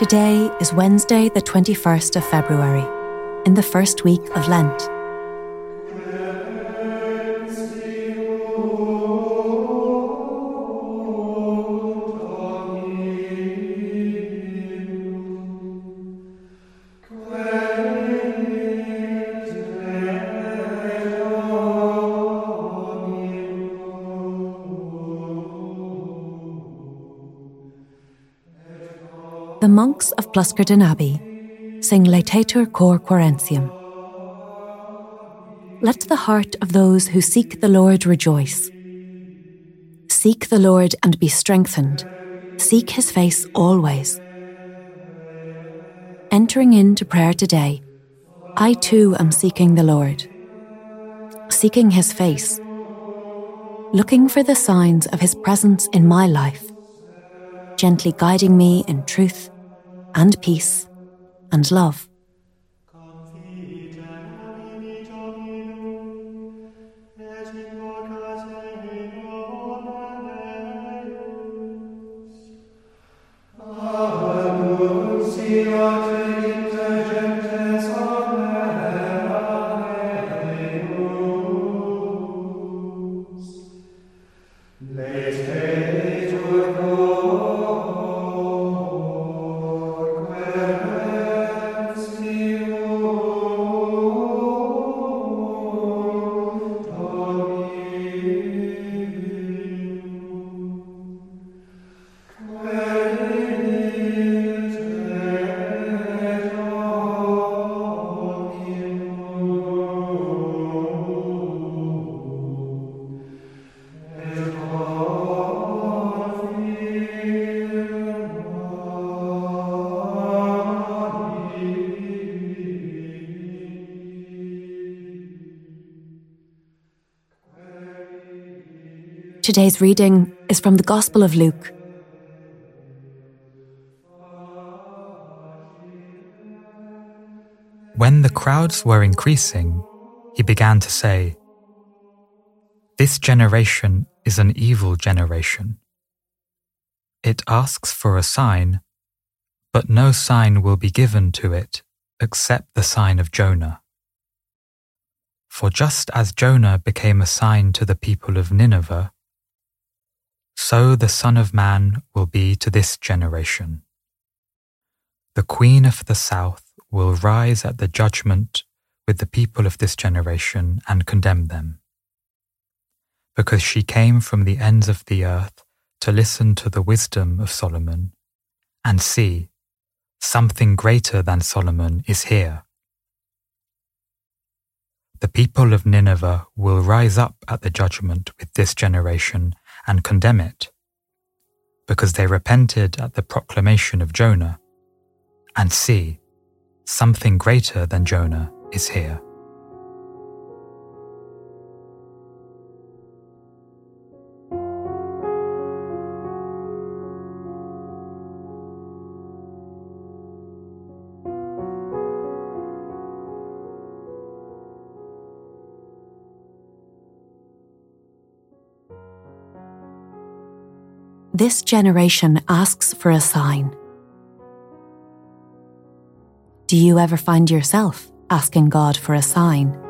Today is Wednesday, the 21st of February, in the first week of Lent. The monks of Pluscarden Abbey sing Laetetur cor quaerentium. Let the heart of those who seek the Lord rejoice. Seek the Lord and be strengthened. Seek his face always. Entering into prayer today, I too am seeking the Lord, seeking his face, looking for the signs of his presence in my life gently guiding me in truth and peace and love. Today's reading is from the Gospel of Luke. When the crowds were increasing, he began to say, This generation is an evil generation. It asks for a sign, but no sign will be given to it except the sign of Jonah. For just as Jonah became a sign to the people of Nineveh, so the Son of Man will be to this generation. The Queen of the South will rise at the judgment with the people of this generation and condemn them. Because she came from the ends of the earth to listen to the wisdom of Solomon, and see, something greater than Solomon is here. The people of Nineveh will rise up at the judgment with this generation and condemn it, because they repented at the proclamation of Jonah, and see, something greater than Jonah is here. This generation asks for a sign. Do you ever find yourself asking God for a sign?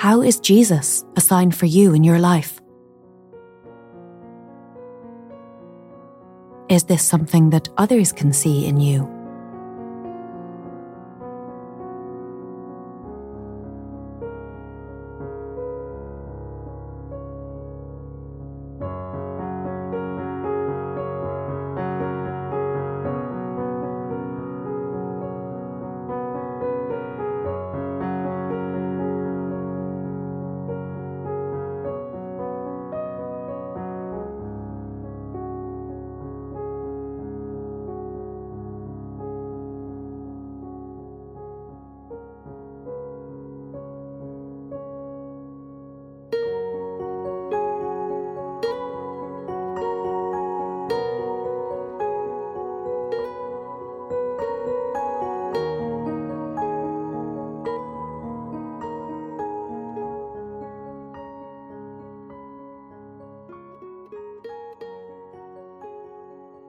How is Jesus a sign for you in your life? Is this something that others can see in you?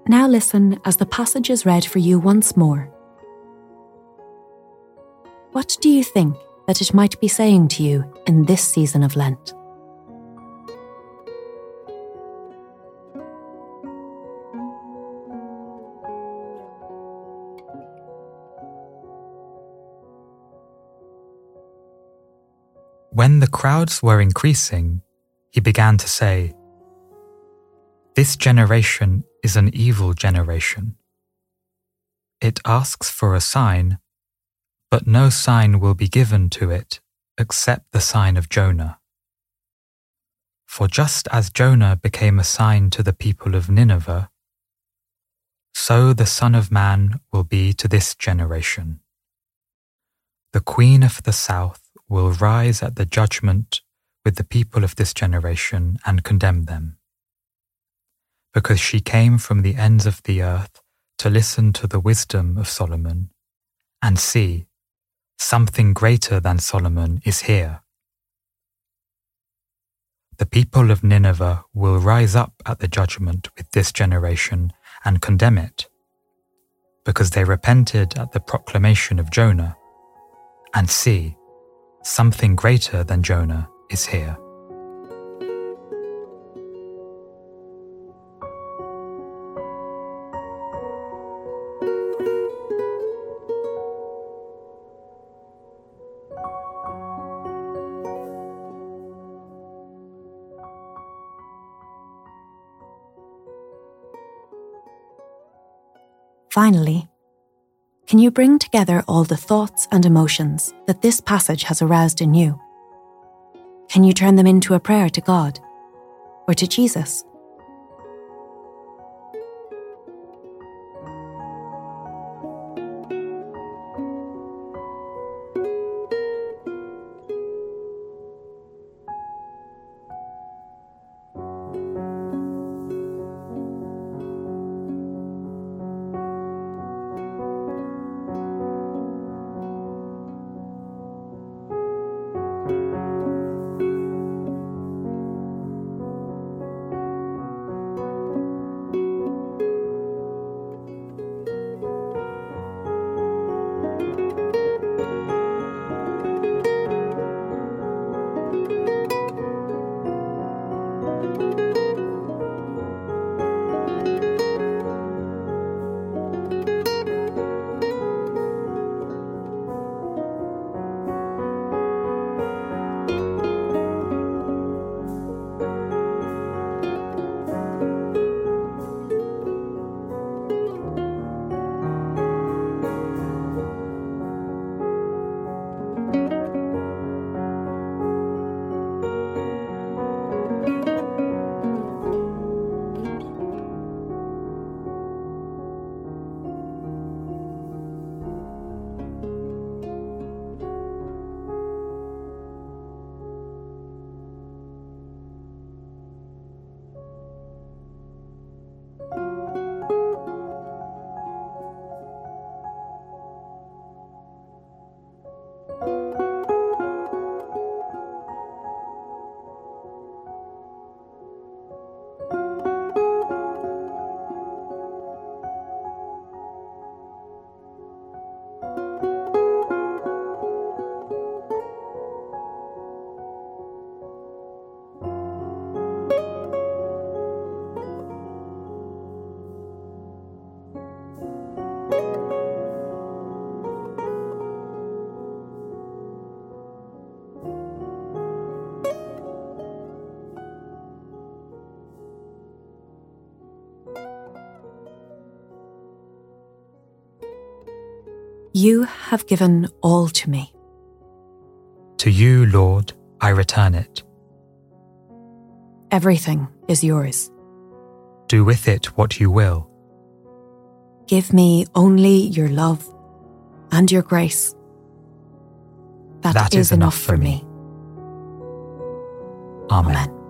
Now listen as the passage is read for you once more. What do you think that it might be saying to you in this season of Lent? When the crowds were increasing, he began to say, This generation is an evil generation. It asks for a sign, but no sign will be given to it except the sign of Jonah. For just as Jonah became a sign to the people of Nineveh, so the Son of Man will be to this generation. The Queen of the South will rise at the judgment with the people of this generation and condemn them because she came from the ends of the earth to listen to the wisdom of Solomon. And see, something greater than Solomon is here. The people of Nineveh will rise up at the judgment with this generation and condemn it, because they repented at the proclamation of Jonah. And see, something greater than Jonah is here. Finally, can you bring together all the thoughts and emotions that this passage has aroused in you? Can you turn them into a prayer to God or to Jesus? You have given all to me. To you, Lord, I return it. Everything is yours. Do with it what you will. Give me only your love and your grace. that is, is enough, enough for me. me. Amen. Amen.